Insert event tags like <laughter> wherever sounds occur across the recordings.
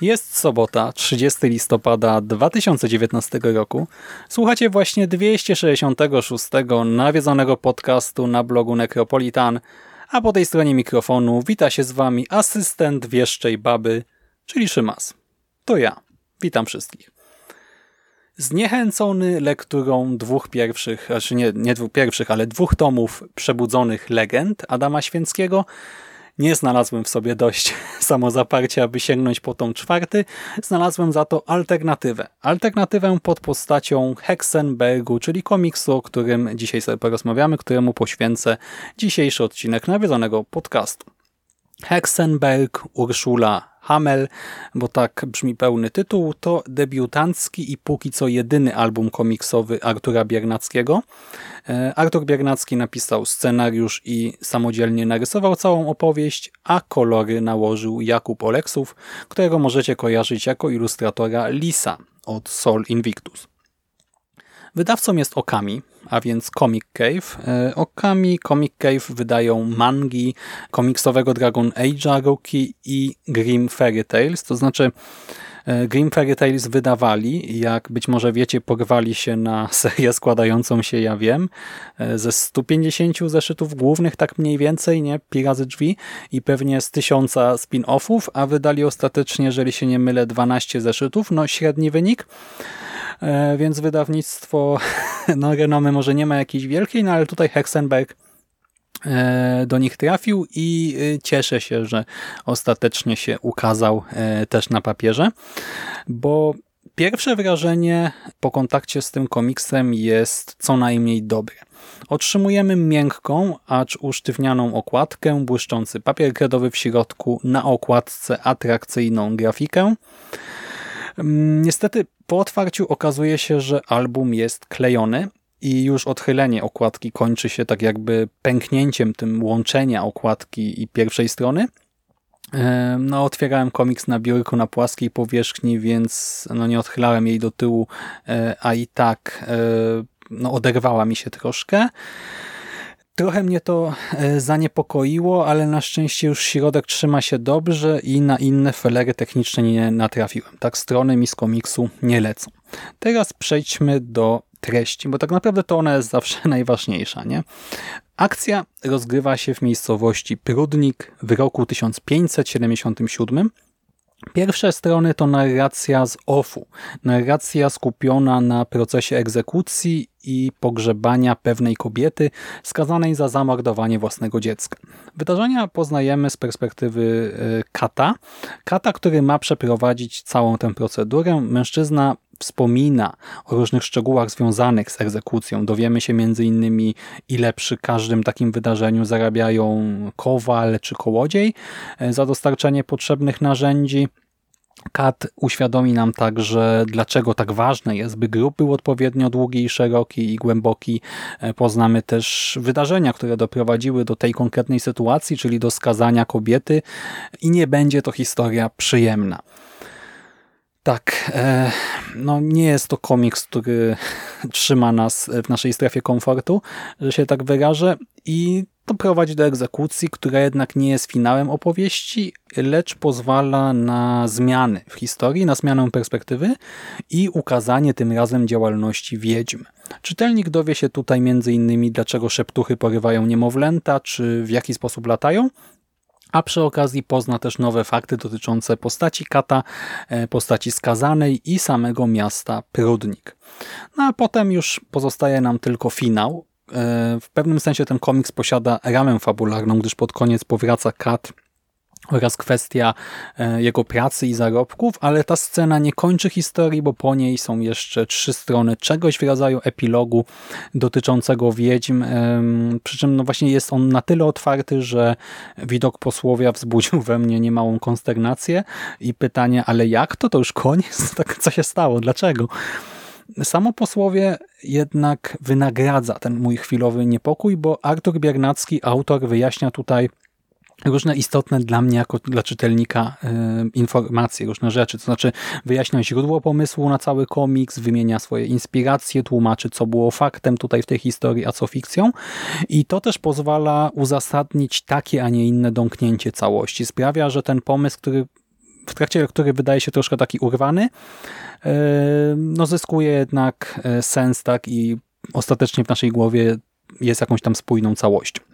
Jest sobota, 30 listopada 2019 roku. Słuchacie właśnie 266 nawiedzonego podcastu na blogu Necropolitan, a po tej stronie mikrofonu wita się z wami asystent wieszczej baby, czyli Szymas. To ja. Witam wszystkich. Zniechęcony lekturą dwóch pierwszych, znaczy nie, nie dwóch pierwszych, ale dwóch tomów przebudzonych legend Adama Święckiego, nie znalazłem w sobie dość <laughs> samozaparcia, aby sięgnąć po tom czwarty. Znalazłem za to alternatywę. Alternatywę pod postacią Hexenbergu, czyli komiksu, o którym dzisiaj sobie porozmawiamy, któremu poświęcę dzisiejszy odcinek nawiedzonego podcastu. Hexenberg, Urszula Hamel, bo tak brzmi pełny tytuł, to debiutancki i póki co jedyny album komiksowy Artura Biernackiego. E, Artur Biernacki napisał scenariusz i samodzielnie narysował całą opowieść, a kolory nałożył Jakub Oleksów, którego możecie kojarzyć jako ilustratora Lisa od Sol Invictus. Wydawcą jest Okami, a więc Comic Cave. E, Okami Comic Cave wydają mangi komiksowego Dragon Age'a, Rookie i Grim Fairy Tales, to znaczy e, Grim Fairy Tales wydawali, jak być może wiecie, porwali się na <laughs> serię składającą się, ja wiem, e, ze 150 zeszytów głównych, tak mniej więcej, nie, Pirazy Drzwi i pewnie z tysiąca spin-offów, a wydali ostatecznie, jeżeli się nie mylę, 12 zeszytów, no średni wynik. E, więc wydawnictwo, <laughs> no renomy może nie ma jakiejś wielkiej, no ale tutaj Hexenberg e, do nich trafił i e, cieszę się, że ostatecznie się ukazał też na papierze, bo pierwsze wrażenie po kontakcie z tym komiksem jest co najmniej dobre. Otrzymujemy miękką, acz usztywnianą okładkę, błyszczący papier kredowy w środku, na okładce atrakcyjną grafikę. Niestety po otwarciu okazuje się, że album jest klejony i już odchylenie okładki kończy się tak jakby pęknięciem tym łączenia okładki i pierwszej strony. No, otwierałem komiks na biurku na płaskiej powierzchni, więc no, nie odchylałem jej do tyłu, e, a i tak e, no, oderwała mi się troszkę. Trochę mnie to e, zaniepokoiło, ale na szczęście już środek trzyma się dobrze i na inne felery techniczne nie natrafiłem. Tak strony mi z komiksu nie lecą. Teraz przejdźmy do treści, bo tak naprawdę to ona jest zawsze <laughs> najważniejsza. nie? Akcja rozgrywa się w miejscowości Prudnik w roku 1577 Pierwsze strony to narracja z OFU. Narracja skupiona na procesie egzekucji i pogrzebania pewnej kobiety skazanej za zamordowanie własnego dziecka. Wydarzenia poznajemy z perspektywy e, Kata. Kata, który ma przeprowadzić całą tę procedurę. Mężczyzna wspomina o różnych szczegółach związanych z egzekucją. Dowiemy się innymi, ile przy każdym takim wydarzeniu zarabiają kowal czy kołodziej e, za dostarczenie potrzebnych narzędzi. Kat uświadomi nam także, dlaczego tak ważne jest, by grób był odpowiednio długi, szeroki i głęboki. E, poznamy też wydarzenia, które doprowadziły do tej konkretnej sytuacji, czyli do skazania kobiety i nie będzie to historia przyjemna. Tak, e, no nie jest to komiks, który <laughs> trzyma nas w naszej strefie komfortu, że się tak wyrażę i to prowadzi do egzekucji, która jednak nie jest finałem opowieści, lecz pozwala na zmiany w historii, na zmianę perspektywy i ukazanie tym razem działalności wiedźm. Czytelnik dowie się tutaj innymi dlaczego szeptuchy porywają niemowlęta, czy w jaki sposób latają, a przy okazji pozna też nowe fakty dotyczące postaci Kata, e, postaci skazanej i samego miasta Prudnik. No a potem już pozostaje nam tylko finał. E, w pewnym sensie ten komiks posiada ramę fabularną, gdyż pod koniec powraca Kat oraz kwestia e, jego pracy i zarobków, ale ta scena nie kończy historii, bo po niej są jeszcze trzy strony czegoś w rodzaju epilogu dotyczącego wiedźm, przy czym no właśnie jest on na tyle otwarty, że widok posłowia wzbudził we mnie niemałą konsternację i pytanie, ale jak to? To już koniec? <laughs> Tak, co się stało? Dlaczego? Samo posłowie jednak wynagradza ten mój chwilowy niepokój, bo Artur Biernacki, autor, wyjaśnia tutaj różne istotne dla mnie jako dla czytelnika y, informacje, różne rzeczy. To znaczy wyjaśnia źródło pomysłu na cały komiks, wymienia swoje inspiracje, tłumaczy co było faktem tutaj w tej historii, a co fikcją. I to też pozwala uzasadnić takie, a nie inne domknięcie całości. Sprawia, że ten pomysł, który w trakcie lektury wydaje się troszkę taki urwany, y, no zyskuje jednak y, sens tak i ostatecznie w naszej głowie jest jakąś tam spójną całością.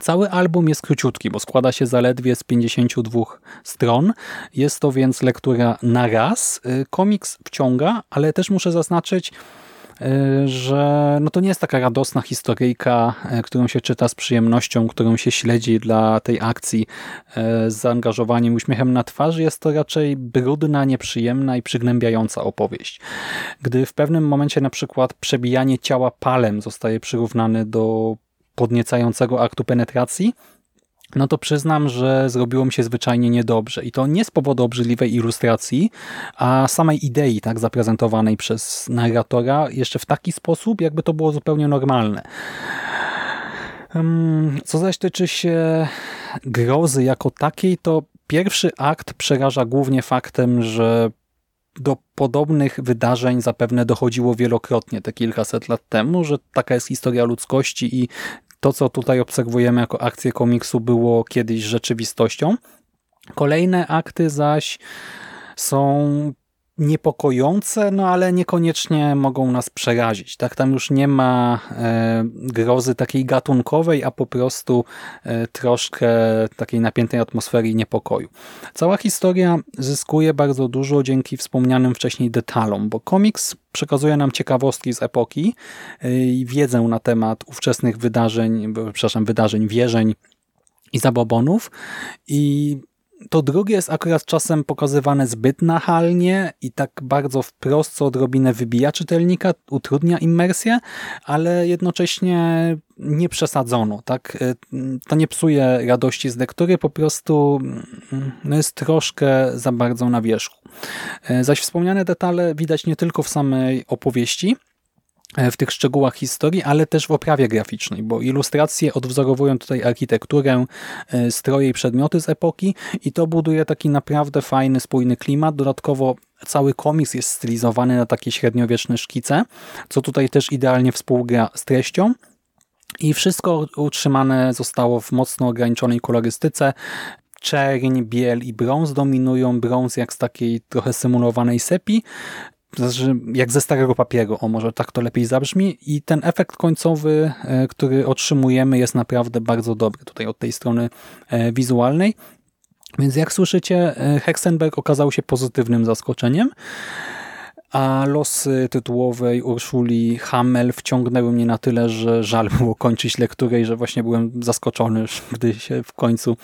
Cały album jest króciutki, bo składa się zaledwie z 52 stron. Jest to więc lektura na raz. Y, komiks wciąga, ale też muszę zaznaczyć, y, że no to nie jest taka radosna historyjka, y, którą się czyta z przyjemnością, którą się śledzi dla tej akcji z zaangażowaniem, uśmiechem na twarzy. Jest to raczej brudna, nieprzyjemna i przygnębiająca opowieść. Gdy w pewnym momencie na przykład przebijanie ciała palem zostaje przyrównane do podniecającego aktu penetracji, no to przyznam, że zrobiło mi się zwyczajnie niedobrze. I to nie z powodu obrzydliwej ilustracji, a samej idei tak zaprezentowanej przez narratora jeszcze w taki sposób, jakby to było zupełnie normalne. Co zaś tyczy się grozy jako takiej, to pierwszy akt przeraża głównie faktem, że do podobnych wydarzeń zapewne dochodziło wielokrotnie te kilkaset lat temu, że taka jest historia ludzkości i to, co tutaj obserwujemy jako akcję komiksu było kiedyś rzeczywistością. Kolejne akty zaś są niepokojące, no ale niekoniecznie mogą nas przerazić. Tak, tam już nie ma e, grozy takiej gatunkowej, a po prostu e, troszkę takiej napiętej atmosfery i niepokoju. Cała historia zyskuje bardzo dużo dzięki wspomnianym wcześniej detalom, bo komiks przekazuje nam ciekawostki z epoki e, i wiedzę na temat ówczesnych wydarzeń, przepraszam, wydarzeń, wierzeń i zabobonów i to drugie jest akurat czasem pokazywane zbyt nachalnie i tak bardzo wprost, co odrobinę wybija czytelnika, utrudnia immersję, ale jednocześnie nie przesadzono. Tak? Y, to nie psuje radości z lektury, po prostu mm, no jest troszkę za bardzo na wierzchu. Y, zaś wspomniane detale widać nie tylko w samej opowieści, w tych szczegółach historii, ale też w oprawie graficznej, bo ilustracje odwzorowują tutaj architekturę, e, stroje i przedmioty z epoki i to buduje taki naprawdę fajny, spójny klimat. Dodatkowo cały komiks jest stylizowany na takie średniowieczne szkice, co tutaj też idealnie współgra z treścią. I wszystko utrzymane zostało w mocno ograniczonej kolorystyce. Czerń, biel i brąz dominują. Brąz jak z takiej trochę symulowanej sepi, znaczy jak ze starego papieru, o może tak to lepiej zabrzmi i ten efekt końcowy, e, który otrzymujemy jest naprawdę bardzo dobry tutaj od tej strony e, wizualnej. Więc jak słyszycie, e, Hexenberg okazał się pozytywnym zaskoczeniem a losy tytułowej Urszuli Hamel wciągnęły mnie na tyle, że żal było kończyć lekturę i że właśnie byłem zaskoczony, <laughs> gdy się w końcu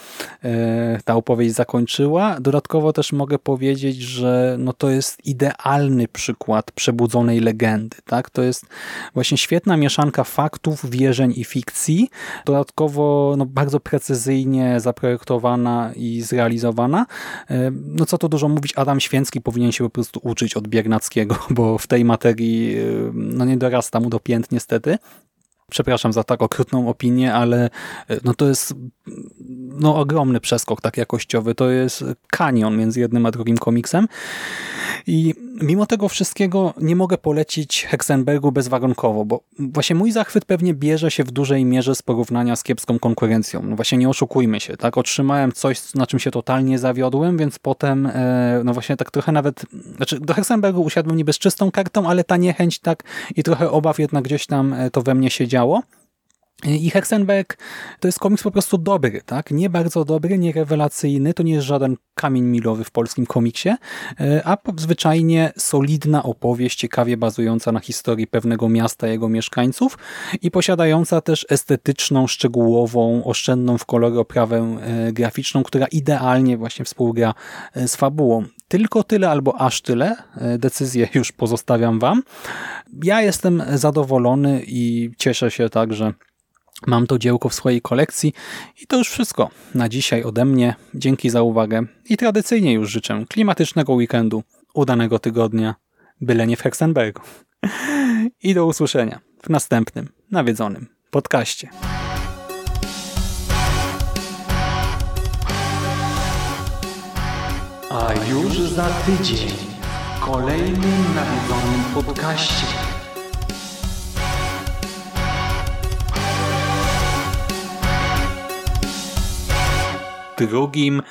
e, ta opowieść zakończyła. Dodatkowo też mogę powiedzieć, że no to jest idealny przykład przebudzonej legendy. Tak? To jest właśnie świetna mieszanka faktów, wierzeń i fikcji. Dodatkowo no, bardzo precyzyjnie zaprojektowana i zrealizowana. E, no co tu dużo mówić, Adam Święcki powinien się po prostu uczyć od Biernackiego <laughs> bo w tej materii y, no nie dorasta mu do pięt niestety. Przepraszam za tak okrutną opinię, ale y, no to jest no ogromny przeskok tak jakościowy. To jest kanion między jednym a drugim komiksem. I mimo tego wszystkiego nie mogę polecić Hexenbergu bezwarunkowo, bo właśnie mój zachwyt pewnie bierze się w dużej mierze z porównania z kiepską konkurencją. No właśnie nie oszukujmy się, tak? Otrzymałem coś, na czym się totalnie zawiodłem, więc potem, e, no właśnie tak trochę nawet, znaczy do Hexenbergu usiadłem niby z czystą kartą, ale ta niechęć tak i trochę obaw jednak gdzieś tam e, to we mnie się działo. I Hexenberg to jest komiks po prostu dobry, tak? Nie bardzo dobry, nie rewelacyjny, to nie jest żaden kamień milowy w polskim komiksie, e, a zwyczajnie solidna opowieść, ciekawie bazująca na historii pewnego miasta, jego mieszkańców i posiadająca też estetyczną, szczegółową, oszczędną w kolory oprawę e, graficzną, która idealnie właśnie współgra e, z fabułą. Tylko tyle albo aż tyle. Decyzję już pozostawiam Wam. Ja jestem zadowolony i cieszę się tak, że Mam to dziełko w swojej kolekcji i to już wszystko na dzisiaj ode mnie. Dzięki za uwagę i tradycyjnie już życzę klimatycznego weekendu, udanego tygodnia, byle nie w Hexenbergu. <laughs> I do usłyszenia w następnym nawiedzonym podcaście. A już za tydzień w kolejnym nawiedzonym podcaście. Drugim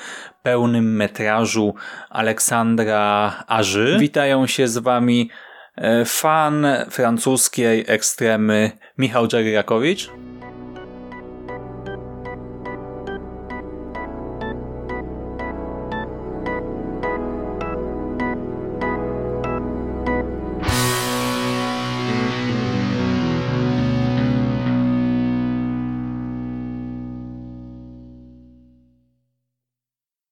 pełnym metrażu Aleksandra Aży. Witają się z wami e, fan francuskiej ekstremy Michał Dżeriakowicz